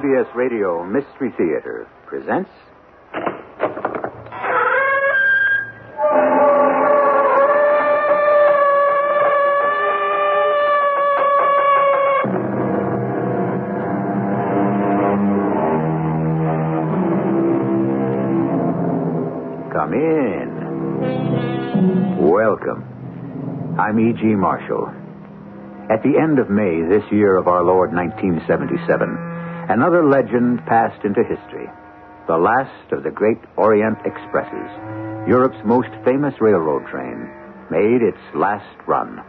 CBS Radio Mystery Theater presents. Come in. Welcome. I'm E.G. Marshall. At the end of May this year of our Lord 1977, another legend passed into history. The last of the great Orient Expresses, Europe's most famous railroad train, made its last run.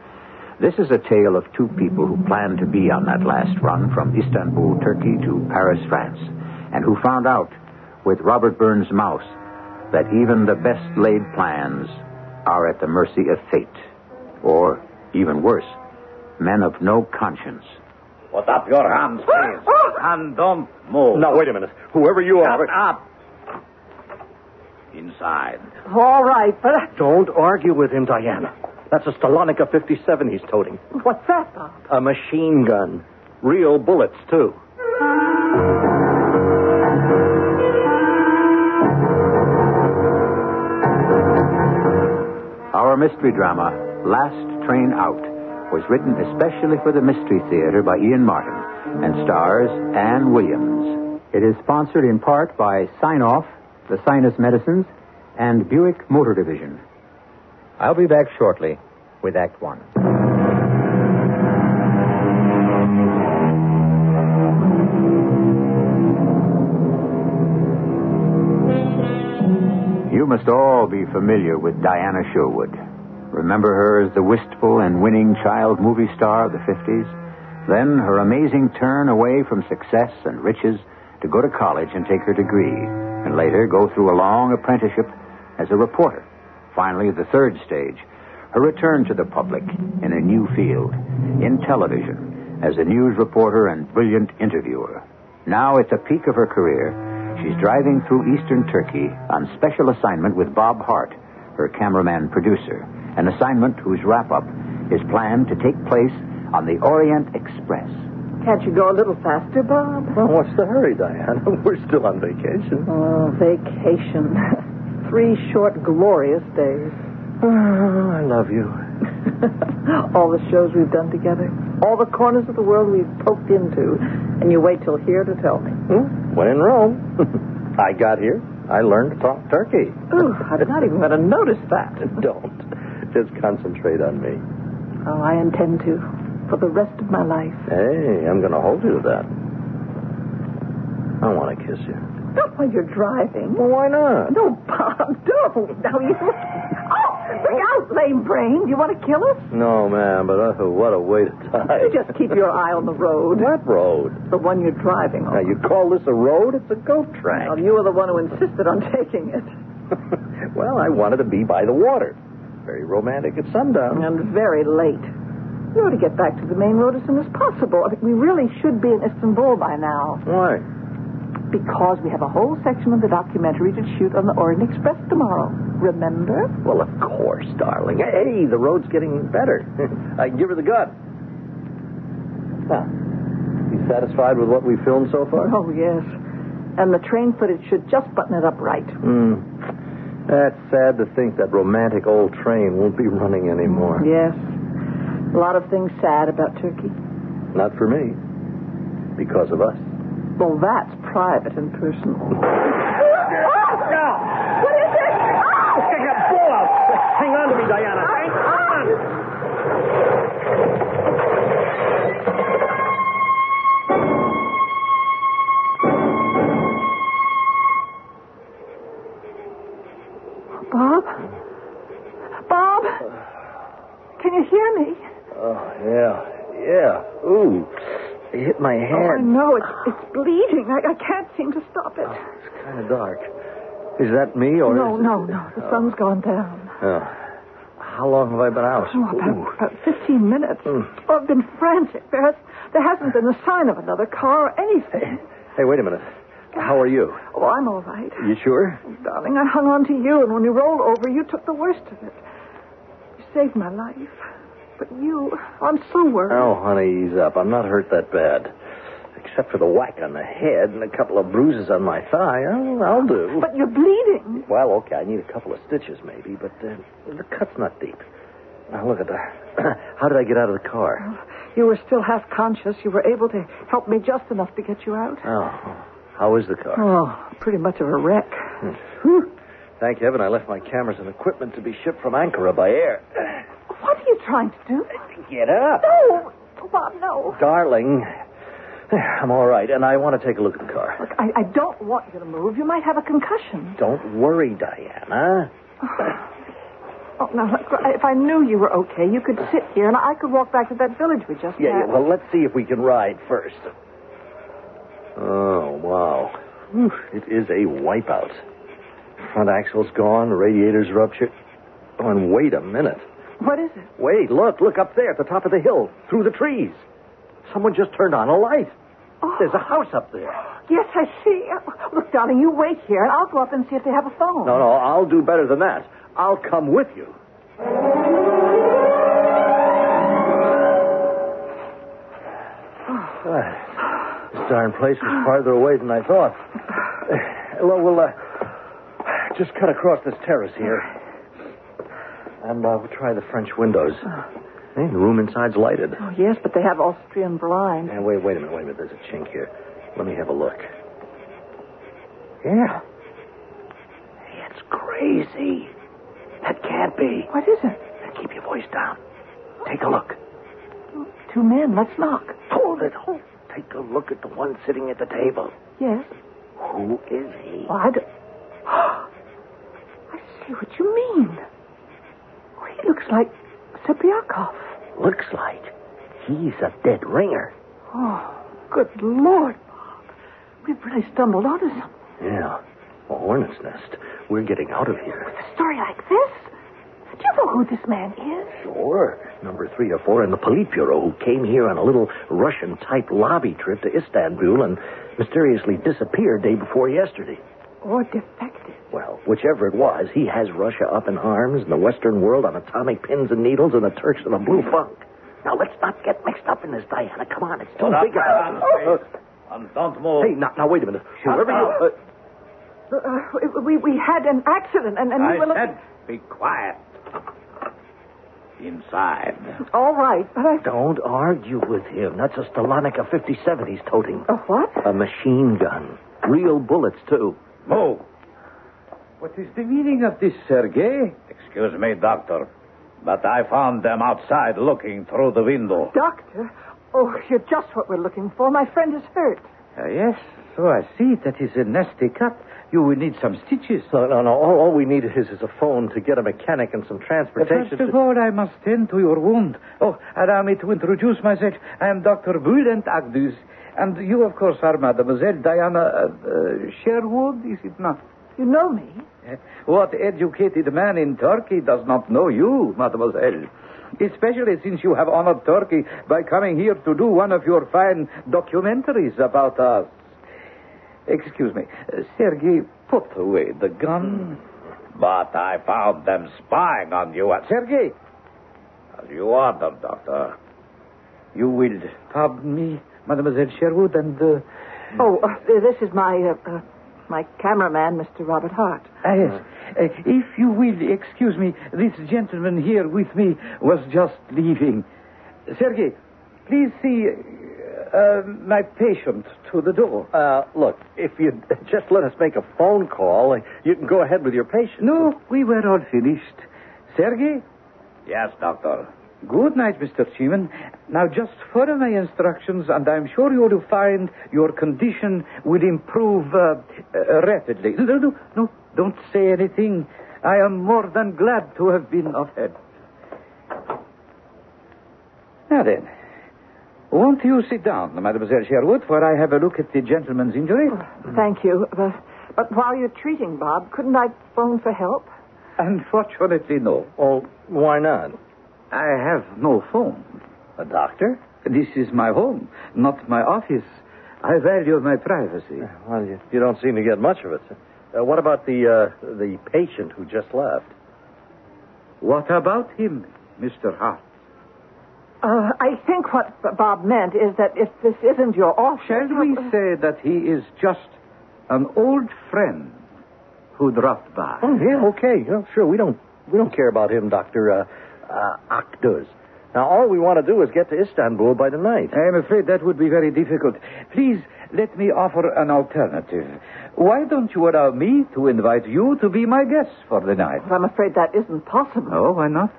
This is a tale of two people who planned to be on that last run from Istanbul, Turkey to Paris, France, and who found out, with Robert Burns' mouse, that even the best laid plans are at the mercy of fate. Or, even worse, men of no conscience. Put up your hands, please. Oh, and don't move. Now, wait a minute. Whoever you Shut are. up. Inside. All right, but Don't argue with him, Diana. That's a Stalonica 57 he's toting. what's that, Bob? A machine gun. Real bullets, too. Our mystery drama, Last Train Out, was written especially for the Mystery Theater by Ian Martin and stars Ann Williams. It is sponsored in part by Sine-Off, the Sinus Medicines, and Buick Motor Division. I'll be back shortly with Act One. You must all be familiar with Diana Sherwood. Remember her as the wistful and winning child movie star of the 50s? Then her amazing turn away from success and riches to go to college and take her degree, and later go through a long apprenticeship as a reporter. Finally, the third stage, her return to the public in a new field, in television, as a news reporter and brilliant interviewer. Now, at the peak of her career, she's driving through eastern Turkey on special assignment with Bob Hart, her cameraman producer, an assignment whose wrap up is planned to take place on the Orient Express. Can't you go a little faster, Bob? Well, what's the hurry, Diana? We're still on vacation. Oh, vacation. Three short, glorious days. Oh, I love you. all the shows we've done together, all the corners of the world we've poked into, and you wait till here to tell me. Hmm? When in Rome. I got here. I learned to talk turkey. Ooh, I'm not even going to notice that. Don't. Just concentrate on me. Oh, I intend to, for the rest of my life. Hey, I'm going to hold you to that. I want to kiss you. Not while you're driving. Well, why not? No, Bob, don't. Now you. Oh, look out, lame brain. Do you want to kill us? No, ma'am, but uh, what a way to die. You just keep your eye on the road. What road? The one you're driving on. Now, you call this a road? It's a goat track. Well, you were the one who insisted on taking it. well, I wanted to be by the water. Very romantic at sundown. And very late. We ought to get back to the main road as soon as possible. I think we really should be in Istanbul by now. Why? Because we have a whole section of the documentary to shoot on the Orient Express tomorrow. Remember? Well, of course, darling. Hey, the road's getting better. I can give her the gun. Now, you satisfied with what we filmed so far? Oh, yes. And the train footage should just button it up right. Hmm. That's sad to think that romantic old train won't be running anymore. Yes. A lot of things sad about Turkey. Not for me. Because of us. Well, that's private and personal. that me or No, no, no. The sun's gone down. Oh. How long have I been out? Oh, about, about 15 minutes. Mm. Oh, I've been frantic. There, has, there hasn't been a sign of another car or anything. Hey, wait a minute. How are you? Oh, I'm all right. You sure? Darling, I hung on to you, and when you rolled over, you took the worst of it. You saved my life. But you, I'm so worried. Oh, honey, ease up. I'm not hurt that bad. Except for the whack on the head and a couple of bruises on my thigh, I'll, I'll do. But you're bleeding. Well, okay, I need a couple of stitches maybe, but uh, the cut's not deep. Now, look at that. How did I get out of the car? You were still half conscious. You were able to help me just enough to get you out. Oh, how is the car? Oh, pretty much of a wreck. Whew. Thank heaven I left my cameras and equipment to be shipped from Ankara by air. What are you trying to do? Get up. No, Bob, no. Darling, I'm all right, and I want to take a look at the car. Look, I, I don't want you to move. You might have a concussion. Don't worry, Diana. Oh, now, look, if I knew you were okay, you could sit here and I could walk back to that village we just Yeah, yeah, well, let's see if we can ride first. Oh, wow. Whew, it is a wipeout. Front axle's gone, radiator's ruptured. Oh, and wait a minute. What is it? Wait, look, look up there at the top of the hill, through the trees. Someone just turned on a light. Oh. There's a house up there. Yes, I see. Look, darling, you wait here and I'll go up and see if they have a phone. No, no, I'll do better than that. I'll come with you. Ah, this darn place is farther away than I thought. Well, we'll uh, just cut across this terrace here. And uh, we'll try the French windows. Hey, the room inside's lighted. Oh, yes, but they have Austrian blinds. Hey, wait, wait a minute, wait a minute. There's a chink here. Let me have a look. Yeah. Hey, it's crazy. That can't be. What is it? Keep your voice down. Take a look. Two men. Let's knock. Hold it. Hold. Take a look at the one sitting at the table. Yes. Who is he? Oh, well, I see what you mean. Oh, he looks like Serpiakov. Looks like he's a dead ringer. Oh, good Lord, Bob. We've really stumbled onto something. Yeah. A hornet's nest. We're getting out of here. With a story like this? Do you know who this man is? Sure. Number three or four in the Politburo who came here on a little Russian-type lobby trip to Istanbul and mysteriously disappeared day before yesterday. Or defective. Well, whichever it was, he has Russia up in arms and the Western world on atomic pins and needles and the Turks in a blue funk. Now, let's not get mixed up in this, Diana. Come on, it's too Put big your a... hands, please. And don't move. Hey, now, now, wait a minute. Whoever you... Uh, Uh, we, we had an accident, and, and we I were looking... said, be quiet. Inside. All right, but I... don't argue with him. That's a Stalonica 57 he's toting. A what? A machine gun. Real bullets, too. Move. What is the meaning of this, Sergei? Excuse me, doctor. But I found them outside looking through the window. Doctor? Oh, you're just what we're looking for. My friend is hurt. Uh, yes, so I see. That is a nasty cut. You will need some stitches. No, no, no. All, all we need is, is a phone to get a mechanic and some transportation. First of to- all, I must tend to your wound. Oh, allow me to introduce myself. I am Dr. Bülent Agdus. And you, of course, are Mademoiselle Diana uh, uh, Sherwood, is it not? You know me. Uh, What educated man in Turkey does not know you, Mademoiselle? Especially since you have honored Turkey by coming here to do one of your fine documentaries about us. Excuse me. Uh, Sergei, put away the gun. But I found them spying on you at Sergei, as you ordered, doctor. you will pardon me, Mademoiselle Sherwood, and uh, Oh, uh, this is my uh, uh, my cameraman, Mr. Robert Hart. Ah, yes. Uh, if you will excuse me, this gentleman here with me was just leaving. Sergei, please see uh, my patient to the door. Uh, look, if you just let us make a phone call, you can go ahead with your patient. No, we were all finished. Sergei, Yes, doctor. Good night, Mr. Cheeman. Now just follow my instructions, and I'm sure you will find your condition will improve uh, uh, rapidly. No, no, no, don't say anything. I am more than glad to have been of help. Now then, won't you sit down, Mademoiselle Sherwood, for I have a look at the gentleman's injury? Thank you. Uh, but while you're treating Bob, couldn't I phone for help? Unfortunately, no. Oh, why not? I have no phone. A doctor? This is my home, not my office. I value my privacy. Well, you, you don't seem to get much of it. Uh, what about the uh, the patient who just left? What about him, Mr. Hart? Uh, I think what Bob meant is that if this isn't your office... Shall we say that he is just an old friend who dropped by? Oh, yeah, okay. Yeah, sure, we don't we don't care about him, Dr. Uh, Akduz. Now, all we want to do is get to Istanbul by tonight. I am afraid that would be very difficult. Please let me offer an alternative. Why don't you allow me to invite you to be my guest for the night? I'm afraid that isn't possible. Oh, why not?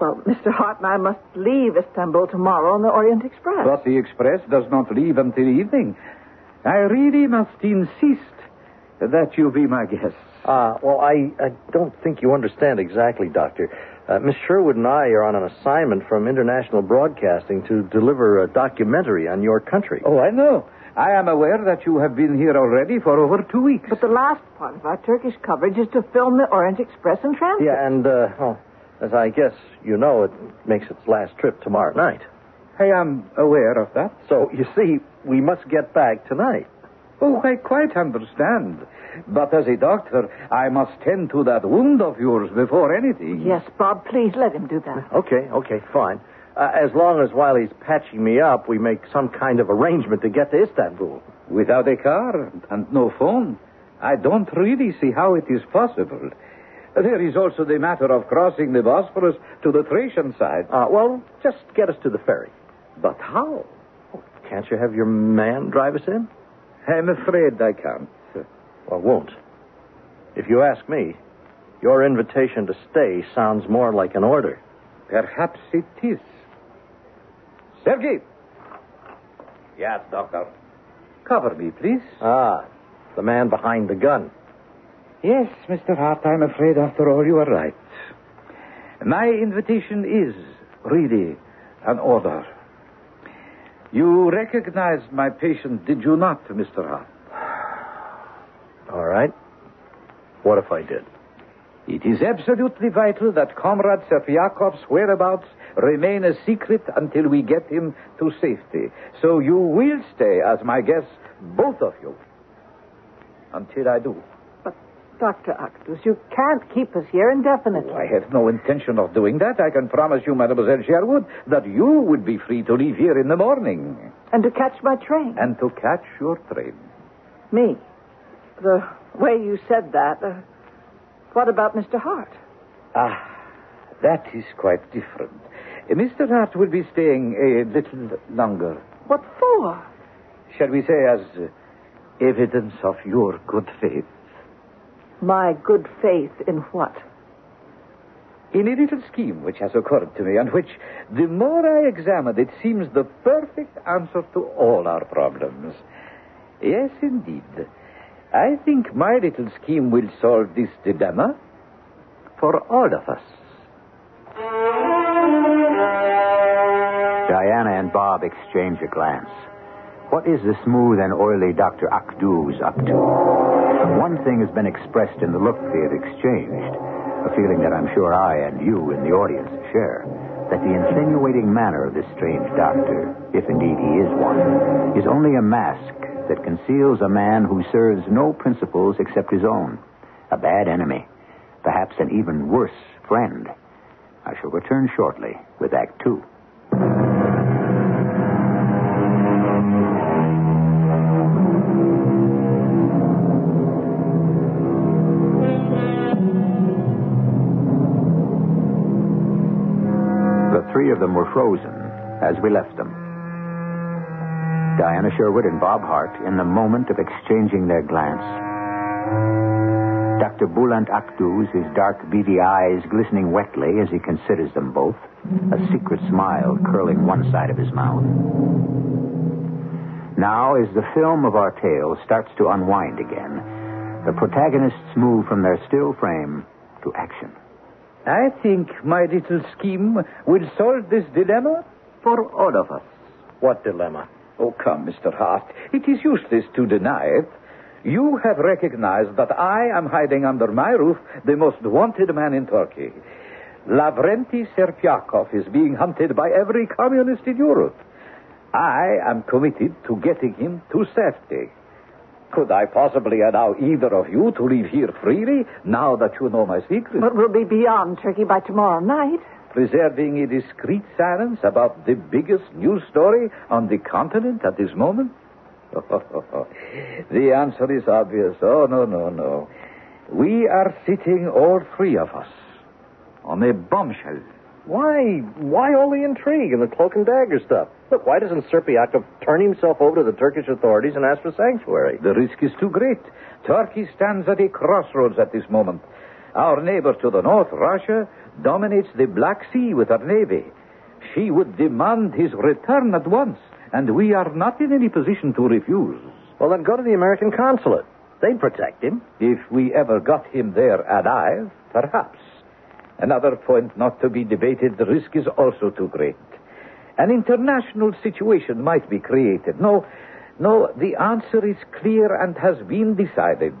Well, Mr. Hart and I must leave Istanbul tomorrow on the Orient Express. But the express does not leave until evening. I really must insist that you be my guest. Uh, well, I, I don't think you understand exactly, Doctor. Uh, Miss Sherwood and I are on an assignment from International Broadcasting to deliver a documentary on your country. Oh, I know. I am aware that you have been here already for over two weeks. But the last part of our Turkish coverage is to film the Orient Express in transit. Yeah, and, uh, well, as I guess you know, it makes its last trip tomorrow night. Hey, I am aware of that. So, you see, we must get back tonight. Oh, I quite understand. But as a doctor, I must tend to that wound of yours before anything. Yes, Bob, please let him do that. Okay, okay, fine. Uh, as long as while he's patching me up, we make some kind of arrangement to get to Istanbul. Without a car and no phone, I don't really see how it is possible. There is also the matter of crossing the Bosphorus to the Thracian side. Uh, well, just get us to the ferry. But how? Can't you have your man drive us in? I'm afraid I can't. Well, won't. If you ask me, your invitation to stay sounds more like an order. Perhaps it is. Sergei! Yes, Doctor. Cover me, please. Ah, the man behind the gun. Yes, Mr. Hart, I'm afraid after all you are right. My invitation is really an order. You recognized my patient, did you not, Mr. Hart? All right. What if I did? It is absolutely vital that Comrade Serpiakov's whereabouts remain a secret until we get him to safety. So you will stay as my guests, both of you, until I do. Dr. Akdus, you can't keep us here indefinitely. I have no intention of doing that. I can promise you, Mademoiselle Sherwood, that you would be free to leave here in the morning. And to catch my train. And to catch your train. Me? The way you said that. Uh, what about Mr. Hart? Ah, that is quite different. Uh, Mr. Hart will be staying a little longer. What for? Shall we say as uh, evidence of your good faith? My good faith in what? In a little scheme which has occurred to me, and which, the more I examine it, seems the perfect answer to all our problems. Yes, indeed. I think my little scheme will solve this dilemma for all of us. Diana and Bob exchange a glance. What is the smooth and oily Dr. Akduz up to? One thing has been expressed in the look they have exchanged, a feeling that I'm sure I and you in the audience share, that the insinuating manner of this strange doctor, if indeed he is one, is only a mask that conceals a man who serves no principles except his own, a bad enemy, perhaps an even worse friend. I shall return shortly with Act Two. Three of them were frozen as we left them. Diana Sherwood and Bob Hart in the moment of exchanging their glance. Dr. Bülent Akduz, his dark, beady eyes glistening wetly as he considers them both, a secret smile curling one side of his mouth. Now, as the film of our tale starts to unwind again, the protagonists move from their still frame to action. I think my little scheme will solve this dilemma for all of us. What dilemma? Oh, come, Mr. Hart. It is useless to deny it. You have recognized that I am hiding under my roof the most wanted man in Turkey. Lavrenti Serpiakov is being hunted by every communist in Europe. I am committed to getting him to safety. Could I possibly allow either of you to leave here freely now that you know my secret? But we'll be beyond Turkey by tomorrow night. preserving a discreet silence about the biggest news story on the continent at this moment? the answer is obvious. Oh, no, no, no. We are sitting, all three of us, on a bombshell. Why? Why all the intrigue and the cloak and dagger stuff? Look, why doesn't Serpiakov turn himself over to the Turkish authorities and ask for sanctuary? The risk is too great. Turkey stands at a crossroads at this moment. Our neighbor to the north, Russia, dominates the Black Sea with her navy. She would demand his return at once, and we are not in any position to refuse. Well, then go to the American consulate. They'd protect him. If we ever got him there alive, perhaps. Another point not to be debated, the risk is also too great. An international situation might be created. No, no, the answer is clear and has been decided.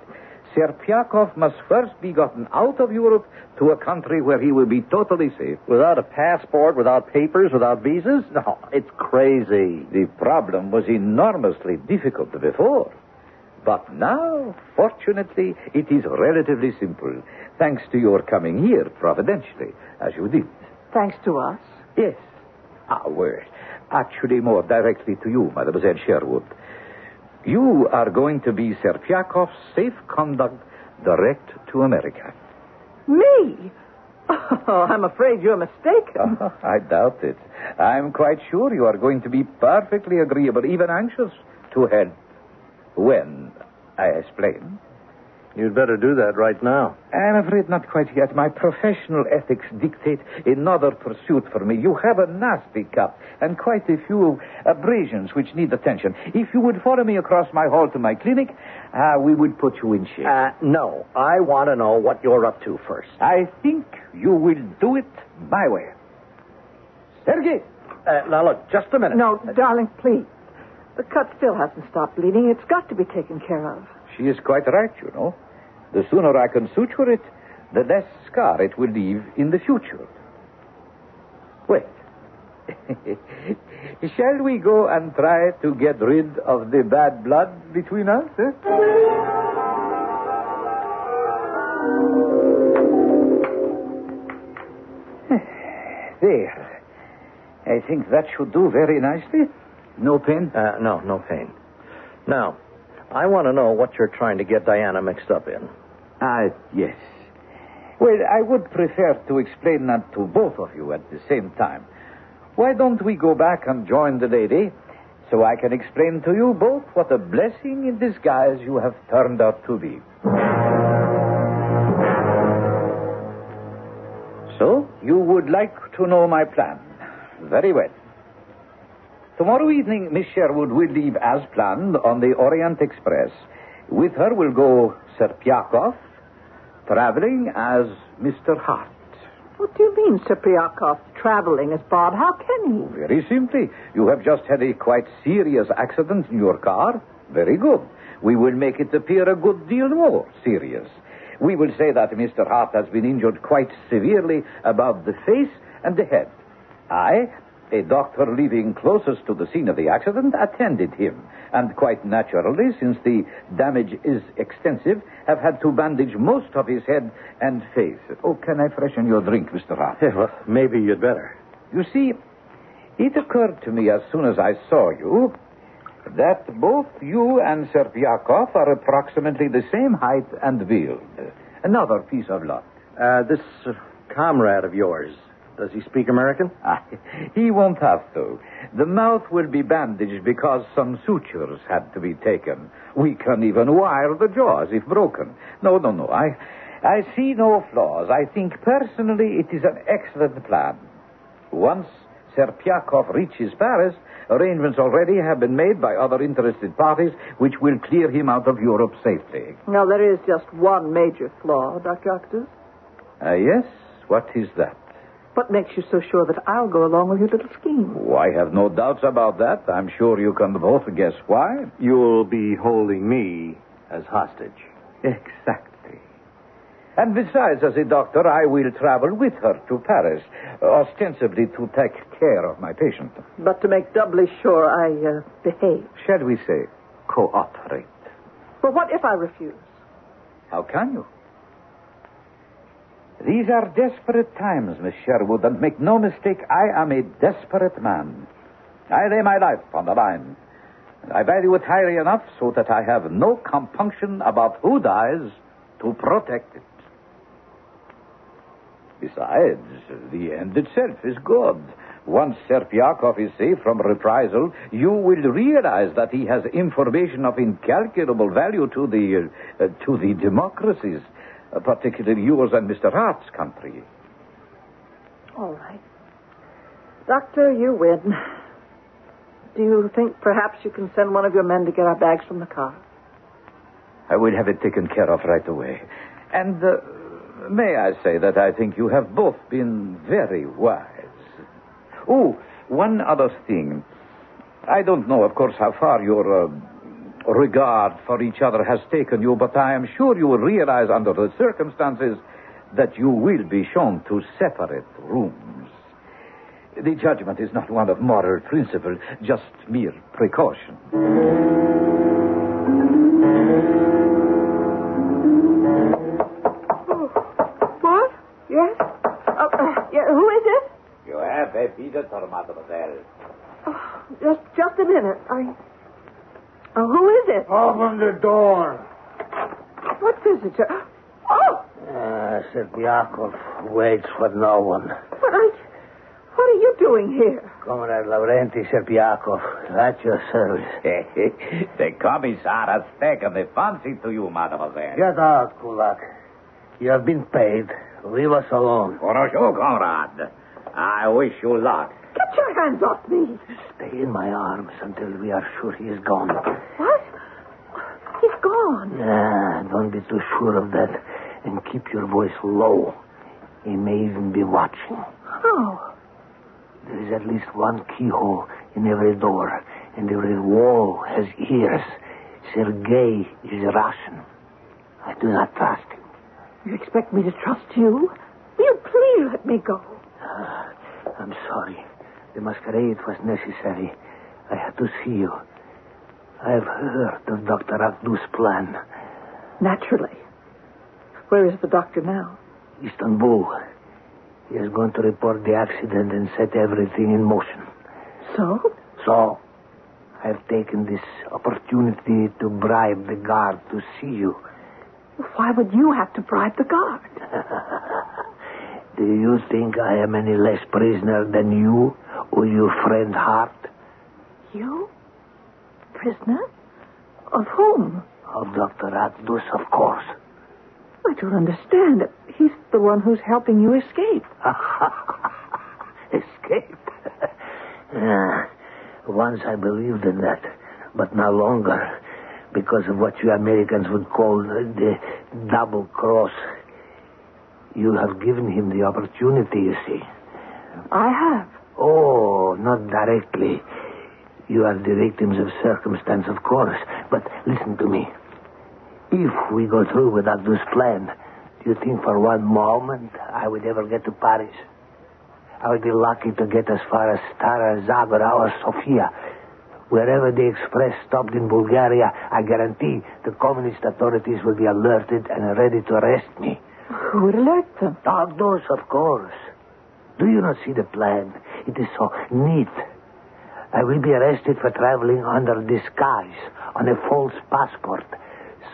Serpiakov must first be gotten out of Europe to a country where he will be totally safe. Without a passport, without papers, without visas? No, it's crazy. The problem was enormously difficult before. But now, fortunately, it is relatively simple, thanks to your coming here providentially, as you did. Thanks to us. Yes. Ah, well, actually, more directly to you, Mademoiselle Sherwood. You are going to be Serpiakov's safe conduct direct to America. Me? Oh, I'm afraid you're mistaken. Oh, I doubt it. I'm quite sure you are going to be perfectly agreeable, even anxious, to help when I explain. You'd better do that right now. I'm afraid not quite yet. My professional ethics dictate another pursuit for me. You have a nasty cut and quite a few abrasions which need attention. If you would follow me across my hall to my clinic, uh, we would put you in shape. Uh, no. I want to know what you're up to first. I think you will do it my way. Sergei! Uh, now, look, just a minute. No, darling, please. The cut still hasn't stopped bleeding. It's got to be taken care of. She is quite right, you know. The sooner I can suture it, the less scar it will leave in the future. Wait. Shall we go and try to get rid of the bad blood between us? eh? There. I think that should do very nicely. No pain? Uh, no, no pain. Now, I want to know what you're trying to get Diana mixed up in. Ah, yes. Well, I would prefer to explain that to both of you at the same time. Why don't we go back and join the lady so I can explain to you both what a blessing in disguise you have turned out to be? So, you would like to know my plan. Very well. Tomorrow evening, Miss Sherwood will leave as planned on the Orient Express. With her will go Serpiakov, traveling as Mr. Hart. What do you mean, Serpiakov traveling as Bob? How can he? Very simply, you have just had a quite serious accident in your car. Very good. We will make it appear a good deal more serious. We will say that Mr. Hart has been injured quite severely about the face and the head. I, a doctor living closest to the scene of the accident, attended him. And quite naturally, since the damage is extensive, have had to bandage most of his head and face. Oh, can I freshen your drink, Mr. Hart? Yeah, well, maybe you'd better. You see, it occurred to me as soon as I saw you that both you and Serpiakov are approximately the same height and build. Another piece of luck. Uh, this uh, comrade of yours, does he speak American? Ah, he won't have to. The mouth will be bandaged because some sutures had to be taken. We can even wire the jaws if broken. No, no, no. I, I see no flaws. I think personally it is an excellent plan. Once Serpiakov reaches Paris, arrangements already have been made by other interested parties which will clear him out of Europe safely. Now, there is just one major flaw, Dr. Akdus. Ah, yes? What is that? What makes you so sure that I'll go along with your little scheme? Oh, I have no doubts about that. I'm sure you can both guess why. You'll be holding me as hostage. Exactly. And besides, as a doctor, I will travel with her to Paris, ostensibly to take care of my patient. But to make doubly sure I uh, behave. Shall we say, cooperate? But what if I refuse? How can you? These are desperate times, Miss Sherwood, and make no mistake, I am a desperate man. I lay my life on the line. And I value it highly enough so that I have no compunction about who dies to protect it. Besides, the end itself is good. Once Serpiakov is safe from reprisal, you will realize that he has information of incalculable value to the uh, to the democracies, uh, particularly yours and Mr. Hart's country. All right. Doctor, you win. Do you think perhaps you can send one of your men to get our bags from the car? I will have it taken care of right away. And uh, may I say that I think you have both been very wise. Oh, one other thing. I don't know, of course, how far your uh, regard for each other has taken you, but I am sure you will realize under the circumstances that you will be shown to separate rooms. The judgment is not one of moral principle, just mere precaution. What? Yes? Uh, uh, yeah, who is it? You have a visitor, mademoiselle. Oh, just, just a minute. I. Uh, who is it? Open the door. What visitor? Oh, Uh, Serpiakov waits for no one. but I. What are you doing here? Comrade Lavrenti Serpiakov, at your service. the commissar has taken a fancy to you, mademoiselle. Get out, Kulak. You have been paid. Leave us alone. Bonjour, comrade. I wish you luck. Get your hands off me. Stay in my arms until we are sure he is gone. What? He's gone. Ah, don't be too sure of that. And keep your voice low. He may even be watching. Oh, There is at least one keyhole in every door, and every wall has ears. Sergei is Russian. I do not trust him. you expect me to trust you? Will you please let me go? Ah, I'm sorry. The masquerade was necessary. I had to see you. I've heard of Dr. Akdu's plan. Naturally. Where is the doctor now? Istanbul. He is going to report the accident and set everything in motion. So? So, I've taken this opportunity to bribe the guard to see you. Why would you have to bribe the guard? Do you think I am any less prisoner than you or your friend Hart? You? Prisoner? Of whom? Of Dr. Akdus, of course. I don't understand. He's the one who's helping you escape. Escape. Ah, once I believed in that, but no longer because of what you Americans would call the double cross. You have given him the opportunity, you see. I have. Oh, not directly. You are the victims of circumstance, of course. But listen to me. If we go through with Abdul's plan, do you think for one moment I would ever get to Paris? I would be lucky to get as far as Stara Zagora or Sofia. Wherever the express stopped in Bulgaria, I guarantee the communist authorities will be alerted and ready to arrest me. Who would alert them? Outdoors, of course. Do you not see the plan? It is so neat. I will be arrested for traveling under disguise on a false passport,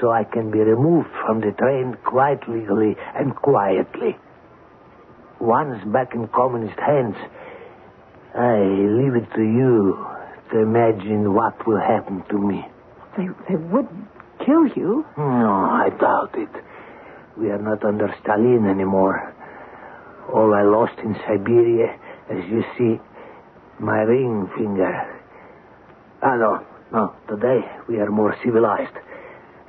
so I can be removed from the train quite legally and quietly. Once back in communist hands, I leave it to you to imagine what will happen to me. They, they wouldn't kill you. No, I doubt it. We are not under Stalin anymore. All I lost in Siberia, as you see, my ring finger. Ah, no, no. Today we are more civilized.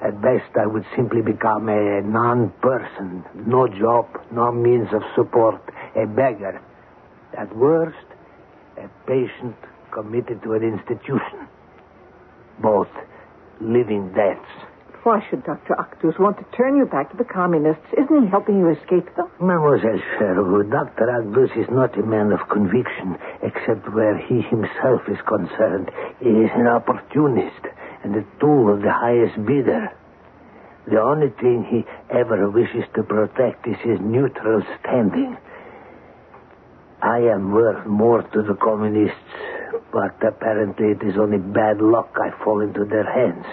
At best, I would simply become a non-person. No job, no means of support. A beggar. At worst, a patient committed to an institution. Both living deaths. Why should Dr. Akdus want to turn you back to the communists? Isn't he helping you escape them? Mademoiselle Sherwood, Dr. Agdus is not a man of conviction, except where he himself is concerned. He is an opportunist and a tool of the highest bidder. The only thing he ever wishes to protect is his neutral standing. I am worth more to the communists, but apparently it is only bad luck I fall into their hands.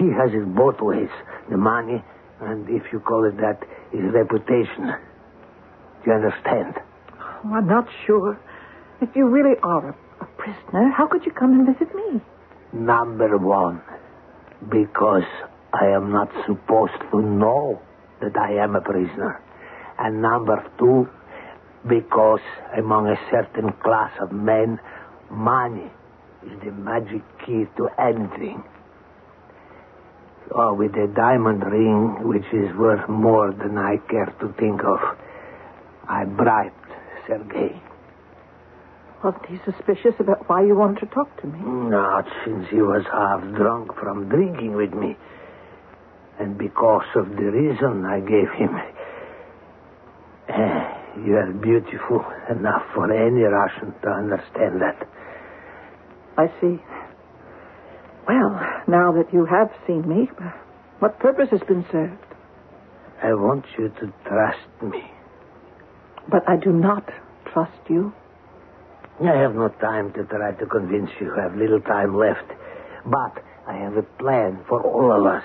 He has it both ways the money, and if you call it that, his reputation. Do you understand? Oh, I'm not sure. If you really are a, a prisoner, how could you come and visit me? Number one, because I am not supposed to know that I am a prisoner. And number two, because among a certain class of men, money is the magic key to anything. Oh, with a diamond ring, which is worth more than I care to think of, I bribed Sergei. Wasn't he suspicious about why you wanted to talk to me? Not since he was half drunk from drinking with me. And because of the reason I gave him. Eh, you are beautiful enough for any Russian to understand that. I see. Well, now that you have seen me, what purpose has been served? I want you to trust me. But I do not trust you. I have no time to try to convince you. I have little time left. But I have a plan for all of us.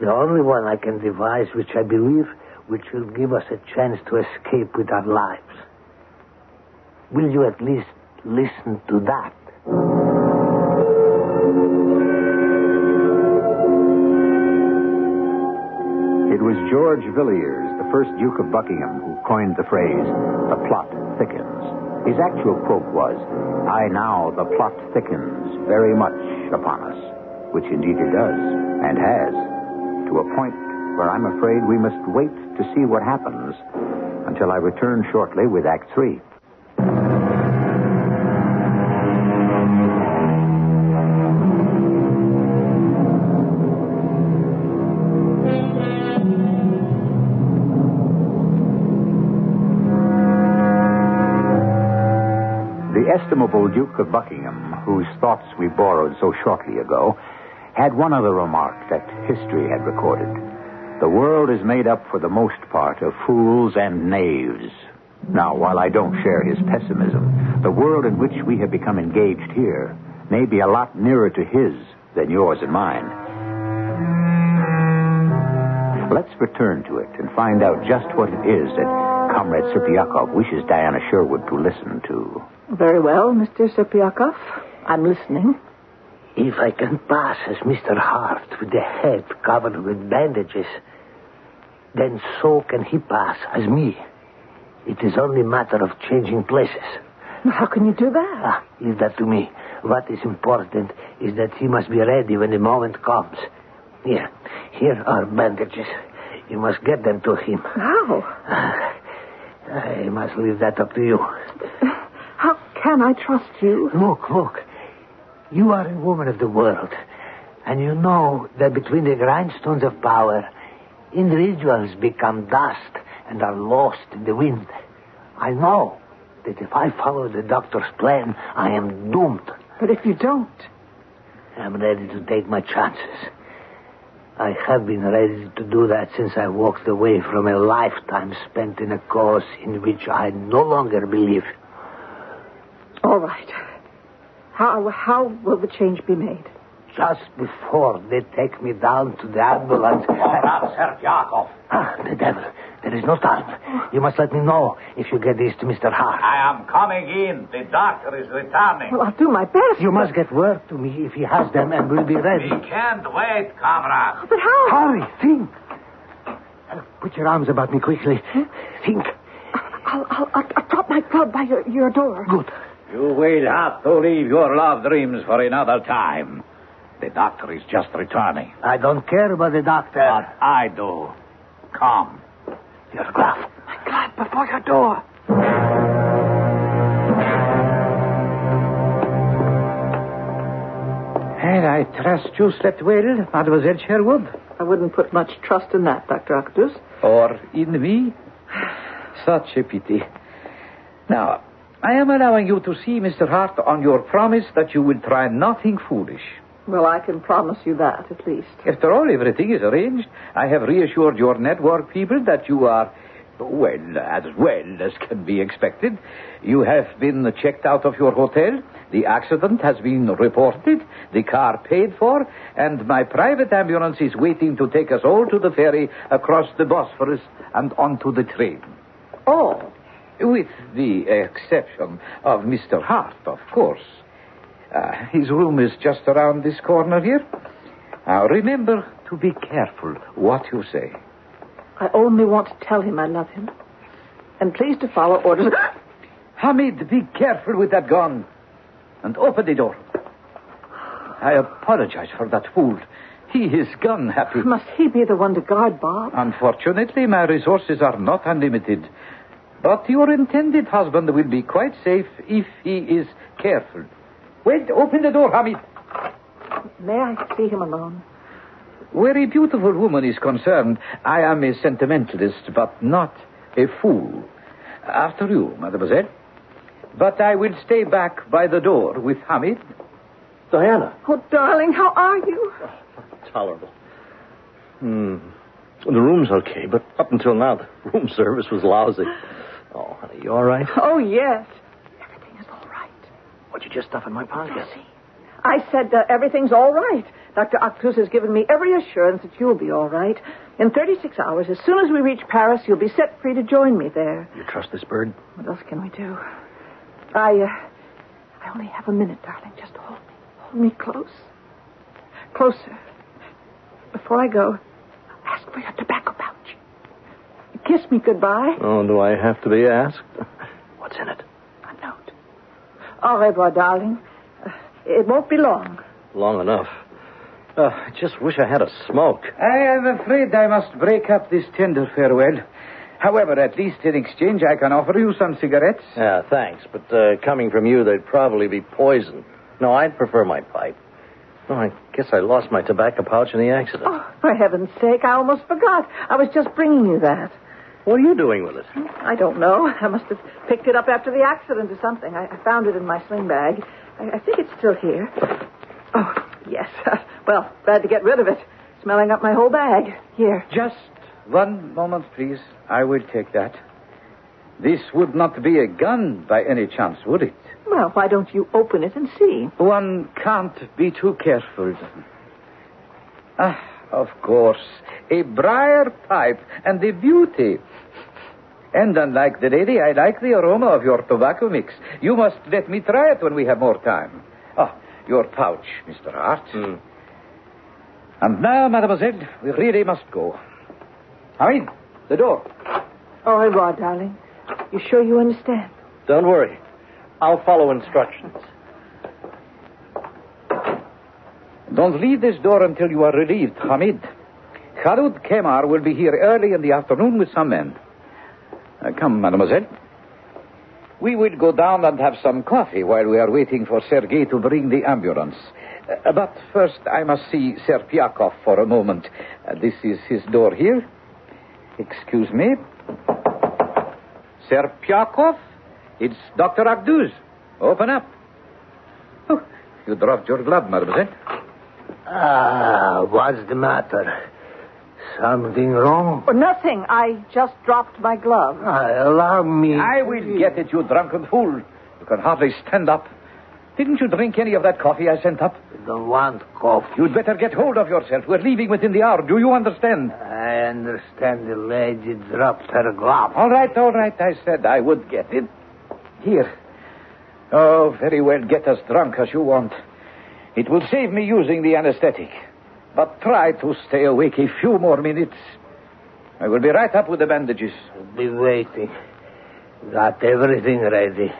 The only one I can devise, which I believe, which will give us a chance to escape with our lives. Will you at least listen to that? George Villiers, the first Duke of Buckingham, who coined the phrase, the plot thickens. His actual quote was, I now, the plot thickens very much upon us, which indeed it does, and has, to a point where I'm afraid we must wait to see what happens until I return shortly with Act Three. Estimable Duke of Buckingham, whose thoughts we borrowed so shortly ago, had one other remark that history had recorded. The world is made up for the most part of fools and knaves. Now, while I don't share his pessimism, the world in which we have become engaged here may be a lot nearer to his than yours and mine. Let's return to it and find out just what it is that Comrade Serpiakov wishes Diana Sherwood to listen to. Very well, Mr. Serpiakov. I'm listening. If I can pass as Mr. Hart with the head covered with bandages, then so can he pass as me. It is only a matter of changing places. How can you do that? Ah, leave that to me. What is important is that he must be ready when the moment comes. Here, here are bandages. You must get them to him. How? I must leave that up to you. How can I trust you? Look, look. You are a woman of the world. And you know that between the grindstones of power, individuals become dust and are lost in the wind. I know that if I follow the doctor's plan, I am doomed. But if you don't, I'm ready to take my chances. I have been ready to do that since I walked away from a lifetime spent in a cause in which I no longer believe. all right. How how will the change be made? Just before they take me down to the ambulance. Serpiakov. Ah, the devil. There is no time. You must let me know if you get these to Mr. Hart. I am coming in. The doctor is returning. Well, I'll do my best. You must get word to me if he has them and we'll be ready. We can't wait, comrade. But how? Hurry, think. Uh, put your arms about me quickly. Think. I'll, I'll, I'll, I'll drop my club by your, your door. Good. You will have to leave your love dreams for another time. The doctor is just returning. I don't care about the doctor. But I do. Come. Your glove. My glove before your door. And I trust you slept well, Mademoiselle Sherwood. I wouldn't put much trust in that, Dr. Akdus. Or in me? Such a pity. Now, I am allowing you to see Mr. Hart on your promise that you will try nothing foolish. Well, I can promise you that, at least. After all, everything is arranged. I have reassured your network people that you are, well, as well as can be expected. You have been checked out of your hotel. The accident has been reported, the car paid for, and my private ambulance is waiting to take us all to the ferry across the Bosphorus and onto the train. Oh, With the exception of Mr. Hart, of course. Uh, his room is just around this corner here. Now, remember to be careful what you say. I only want to tell him I love him. And please to follow orders. Hamid, be careful with that gun. And open the door. I apologize for that fool. He is gun happy. Must he be the one to guard Bob? Unfortunately, my resources are not unlimited. But your intended husband will be quite safe if he is careful. Wait, open the door, Hamid. May I see him alone? Where a beautiful woman is concerned, I am a sentimentalist, but not a fool. After you, mademoiselle. But I will stay back by the door with Hamid. Diana. Oh, darling, how are you? Oh, Tolerable. Hmm. The room's okay, but up until now, the room service was lousy. Oh, honey, you all right? Oh, yes. Everything is all right. What'd you just stuff in my pocket? I see. I said uh, everything's all right. Dr. Akdus has given me every assurance that you'll be all right. In 36 hours, as soon as we reach Paris, you'll be set free to join me there. You trust this bird? What else can we do? I, uh, I only have a minute, darling. Just hold me. Hold me close. Closer. Before I go, ask for your tobacco pouch. Kiss me goodbye. Oh, do I have to be asked? What's in it? A. Au revoir, darling. Uh, it won't be long. Long enough. Uh, I just wish I had a smoke. I am afraid I must break up this tender farewell. However, at least in exchange, I can offer you some cigarettes. Yeah, thanks. But uh, coming from you, they'd probably be poison. No, I'd prefer my pipe. Oh, I guess I lost my tobacco pouch in the accident. Oh, for heaven's sake, I almost forgot. I was just bringing you that. What are you doing with it? I don't know. I must have picked it up after the accident or something. I, I found it in my sling bag. I, I think it's still here. Oh, yes. well, glad to get rid of it. Smelling up my whole bag. Here. Just one moment, please. I will take that. This would not be a gun by any chance, would it? Well, why don't you open it and see? One can't be too careful. Ah, of course. A briar pipe and the beauty. And unlike the lady, I like the aroma of your tobacco mix. You must let me try it when we have more time. Ah, your pouch, Mr. Hart. And now, mademoiselle, we really must go. Hamid, the door. Au revoir, darling. You sure you understand? Don't worry. I'll follow instructions. Don't leave this door until you are relieved, Hamid. Khalud Kemar will be here early in the afternoon with some men. Uh, come, mademoiselle. We will go down and have some coffee while we are waiting for Sergei to bring the ambulance. Uh, but first, I must see Serpiakov for a moment. Uh, this is his door here. Excuse me. Serpiakov? It's Dr. Akdus. Open up. Oh, you dropped your glove, mademoiselle. Ah, what's the matter? Something wrong? Oh, nothing. I just dropped my glove. Ah, allow me. I will get it, you drunken fool. You can hardly stand up. Didn't you drink any of that coffee I sent up? Don't want coffee. You'd better get hold of yourself. We're leaving within the hour. Do you understand? I understand the lady dropped her glove. All right, all right. I said I would get it. Here. Oh, very well. Get as drunk as you want. It will save me using the anesthetic. But try to stay awake a few more minutes. I will be right up with the bandages. I'll Be waiting. Got everything ready.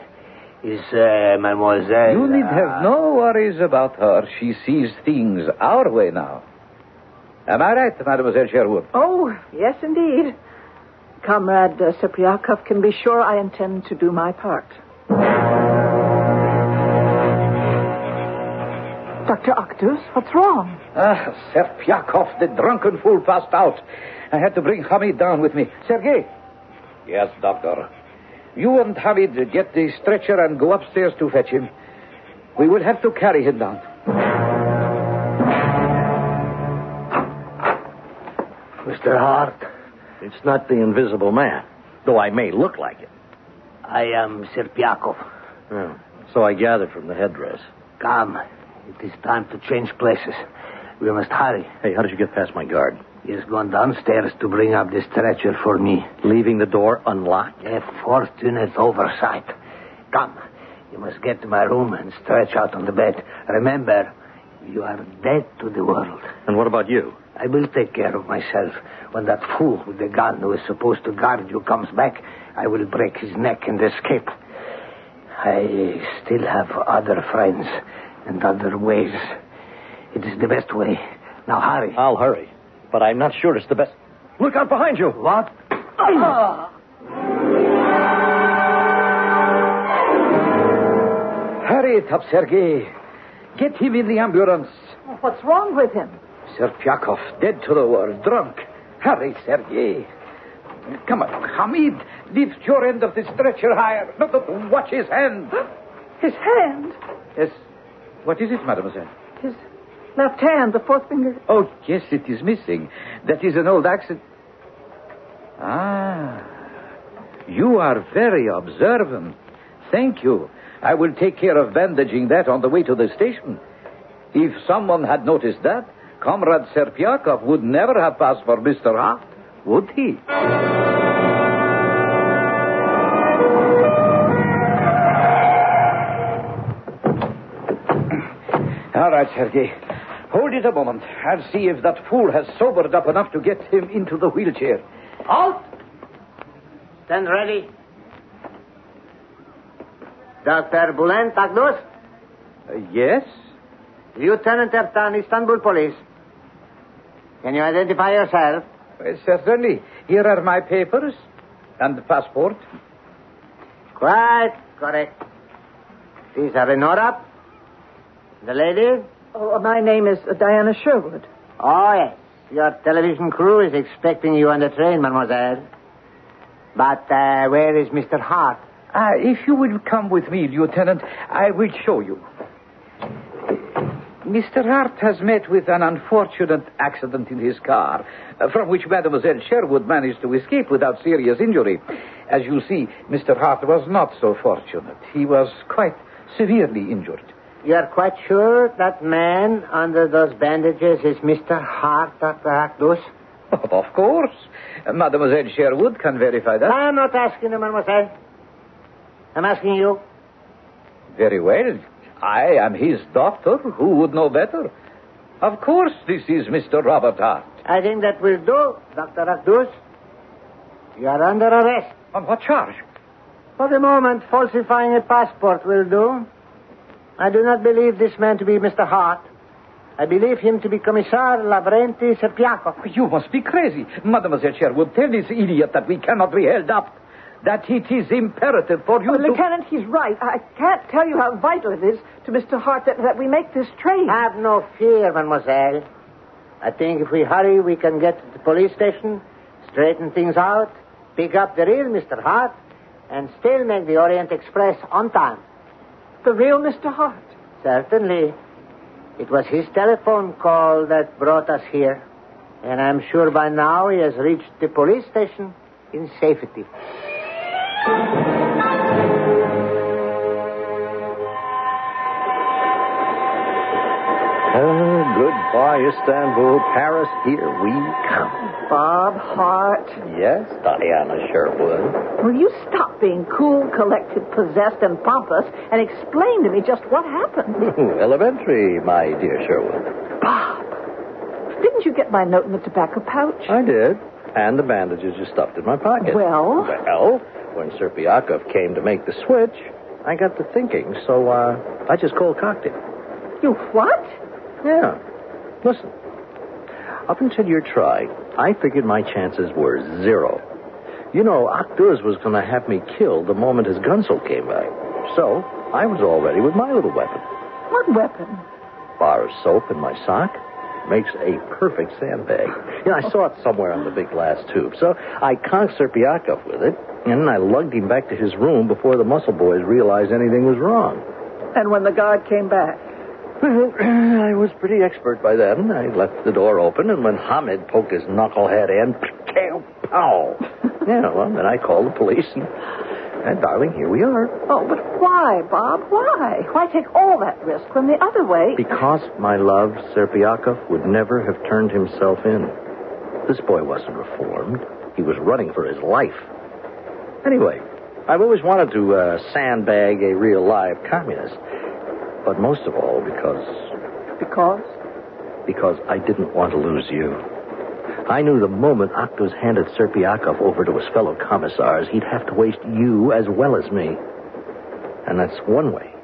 Is uh, Mademoiselle. You need uh, have no worries about her. She sees things our way now. Am I right, Mademoiselle Sherwood? Oh, yes, indeed. Comrade uh, Serpiakov can be sure I intend to do my part. Dr. Akdus, what's wrong? Ah, Serpiakov, the drunken fool, passed out. I had to bring Hamid down with me. Sergei. Yes, doctor. You and Hamid get the stretcher and go upstairs to fetch him. We will have to carry him down. Mr. Hart, it's not the invisible man, though I may look like it. I am Serpiakov. Oh, so I gathered from the headdress. Come, it is time to change places. We must hurry. Hey, how did you get past my guard? He has gone downstairs to bring up the stretcher for me. Leaving the door unlocked? A fortunate oversight. Come. You must get to my room and stretch out on the bed. Remember, you are dead to the world. And what about you? I will take care of myself. When that fool with the gun who is supposed to guard you comes back, I will break his neck and escape. I still have other friends and other ways. It is the best way. Now hurry. I'll hurry. But I'm not sure it's the best. Look out behind you! What? Hurry it up, Sergei. Get him in the ambulance. What's wrong with him? Serpiakov, dead to the world, drunk. Hurry, Sergei. Come on, Hamid. Lift your end of the stretcher higher. No, no, watch his hand. His hand. Yes. What is it, mademoiselle? His left hand, the fourth finger. Oh, yes, it is missing. That is an old accident. Ah. You are very observant. Thank you. I will take care of bandaging that on the way to the station. If someone had noticed that, Comrade Serpiakov would never have passed for Mr. Hart, would he? All right, Sergei. Hold it a moment. I'll see if that fool has sobered up enough to get him into the wheelchair. Halt! Stand ready. Dr. Bülent Akdus, Uh, yes? Lieutenant Ertan, Istanbul Police. Can you identify yourself? Uh, certainly. Here are my papers and the passport. Quite correct. These are Renora. The lady? Oh, my name is uh, Diana Sherwood. Oh, yes. Your television crew is expecting you on the train, mademoiselle. But uh, where is Mr. Hart? Ah, if you will come with me, Lieutenant, I will show you. Mr. Hart has met with an unfortunate accident in his car, uh, from which Mademoiselle Sherwood managed to escape without serious injury. As you see, Mr. Hart was not so fortunate. He was quite severely injured. You are quite sure that man under those bandages is Mr. Hart, Dr. Akdus? Of course. Mademoiselle Sherwood can verify that. I'm not asking you, mademoiselle. I'm asking you. Very well. I am his doctor. Who would know better? Of course, this is Mr. Robert Hart. I think that will do, Dr. Akdus. You are under arrest. On what charge? For the moment, falsifying a passport will do. I do not believe this man to be Mr. Hart. I believe him to be Commissar Lavrenti Serpiakov. Oh, you must be crazy. Mademoiselle Sherwood, tell this idiot that we cannot be held up. That it is imperative for you Oh, to... Lieutenant, he's right. I can't tell you how vital it is to Mr. Hart that, that we make this train. Have no fear, mademoiselle. I think if we hurry, we can get to the police station, straighten things out, pick up the real Mr. Hart, and still make the Orient Express on time. The real Mr. Hart. Certainly. It was his telephone call that brought us here. And I'm sure by now he has reached the police station in safety. Istanbul. Paris, here we come. Bob Hart. Yes, Diana Sherwood. Will you stop being cool, collected, possessed, and pompous and explain to me just what happened? Elementary, my dear Sherwood. Bob, didn't you get my note in the tobacco pouch? I did. And the bandages you stuffed in my pocket. Well? Well, when Serpiakov came to make the switch, I got to thinking, so uh, I just cold cocked him. You what? Yeah. Listen. Up until your try, I figured my chances were zero. You know, Akdus was going to have me killed the moment his gunsel came back. So, I was all ready with my little weapon. What weapon? Bar of soap in my sock makes a perfect sandbag. You know, I saw it somewhere on the big glass tube. So I conked Serpiakov with it, and I lugged him back to his room before the muscle boys realized anything was wrong. And when the guard came back? Well, I was pretty expert by then. I left the door open, and when Hamid poked his knucklehead in, pow, pow. yeah, well, then I called the police, and, and darling, here we are. Oh, but why, Bob? Why? Why take all that risk when the other way? Because, my love, Serpiakov would never have turned himself in. This boy wasn't reformed. He was running for his life. Anyway, I've always wanted to uh, sandbag a real live communist. But most of all, because. Because? Because I didn't want to lose you. I knew the moment Akdus handed Serpiakov over to his fellow commissars, he'd have to waste you as well as me. And that's one way.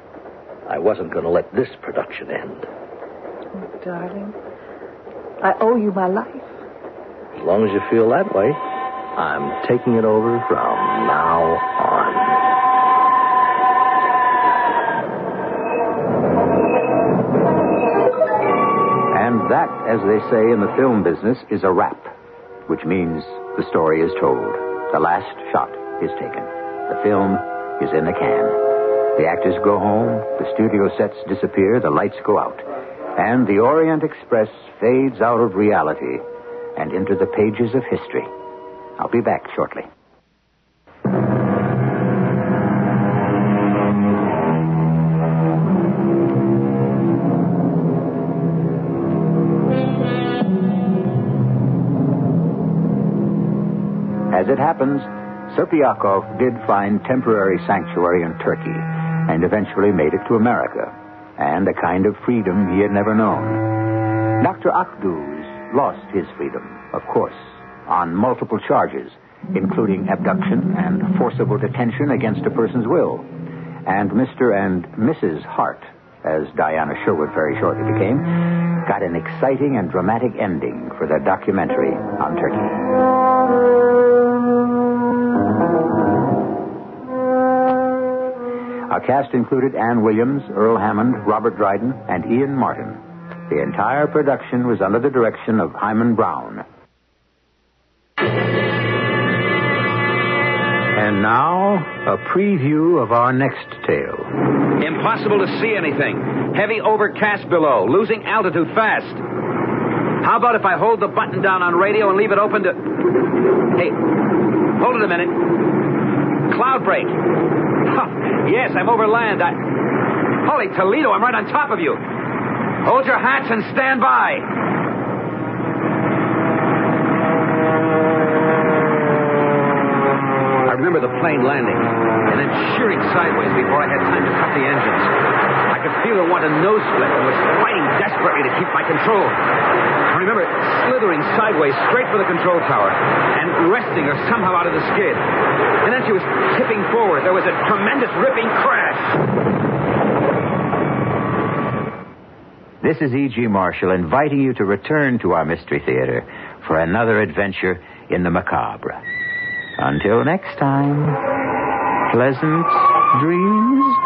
I wasn't going to let this production end. Oh, darling, I owe you my life. As long as you feel that way, I'm taking it over from now on. That, as they say in the film business, is a wrap, which means the story is told. The last shot is taken. The film is in the can. The actors go home, the studio sets disappear, the lights go out, and the Orient Express fades out of reality and into the pages of history. I'll be back shortly. It happens, Serpiakov did find temporary sanctuary in Turkey and eventually made it to America, and a kind of freedom he had never known. Dr. Akdus lost his freedom, of course, on multiple charges, including abduction and forcible detention against a person's will. And Mr. and Mrs. Hart, as Diana Sherwood very shortly became, got an exciting and dramatic ending for their documentary on Turkey. Our cast included Ann Williams, Earl Hammond, Robert Dryden, and Ian Martin. The entire production was under the direction of Himan Brown. And now, a preview of our next tale. Impossible to see anything. Heavy overcast below. Losing altitude fast. How about if I hold the button down on radio and leave it open to. Hey, hold it a minute. Cloud break. Yes, I'm over land. I. Holy Toledo, I'm right on top of you. Hold your hats and stand by. I remember the plane landing and then shearing sideways before I had time to cut the engines. I could feel her want a nose split and was fighting desperately to keep my control. I remember slithering sideways straight for the control tower and wresting her somehow out of the skid. And then she was tipping forward. There was a tremendous ripping crash. This is E.G. Marshall inviting you to return to our Mystery Theater for another adventure in the macabre. Until next time, pleasant dreams.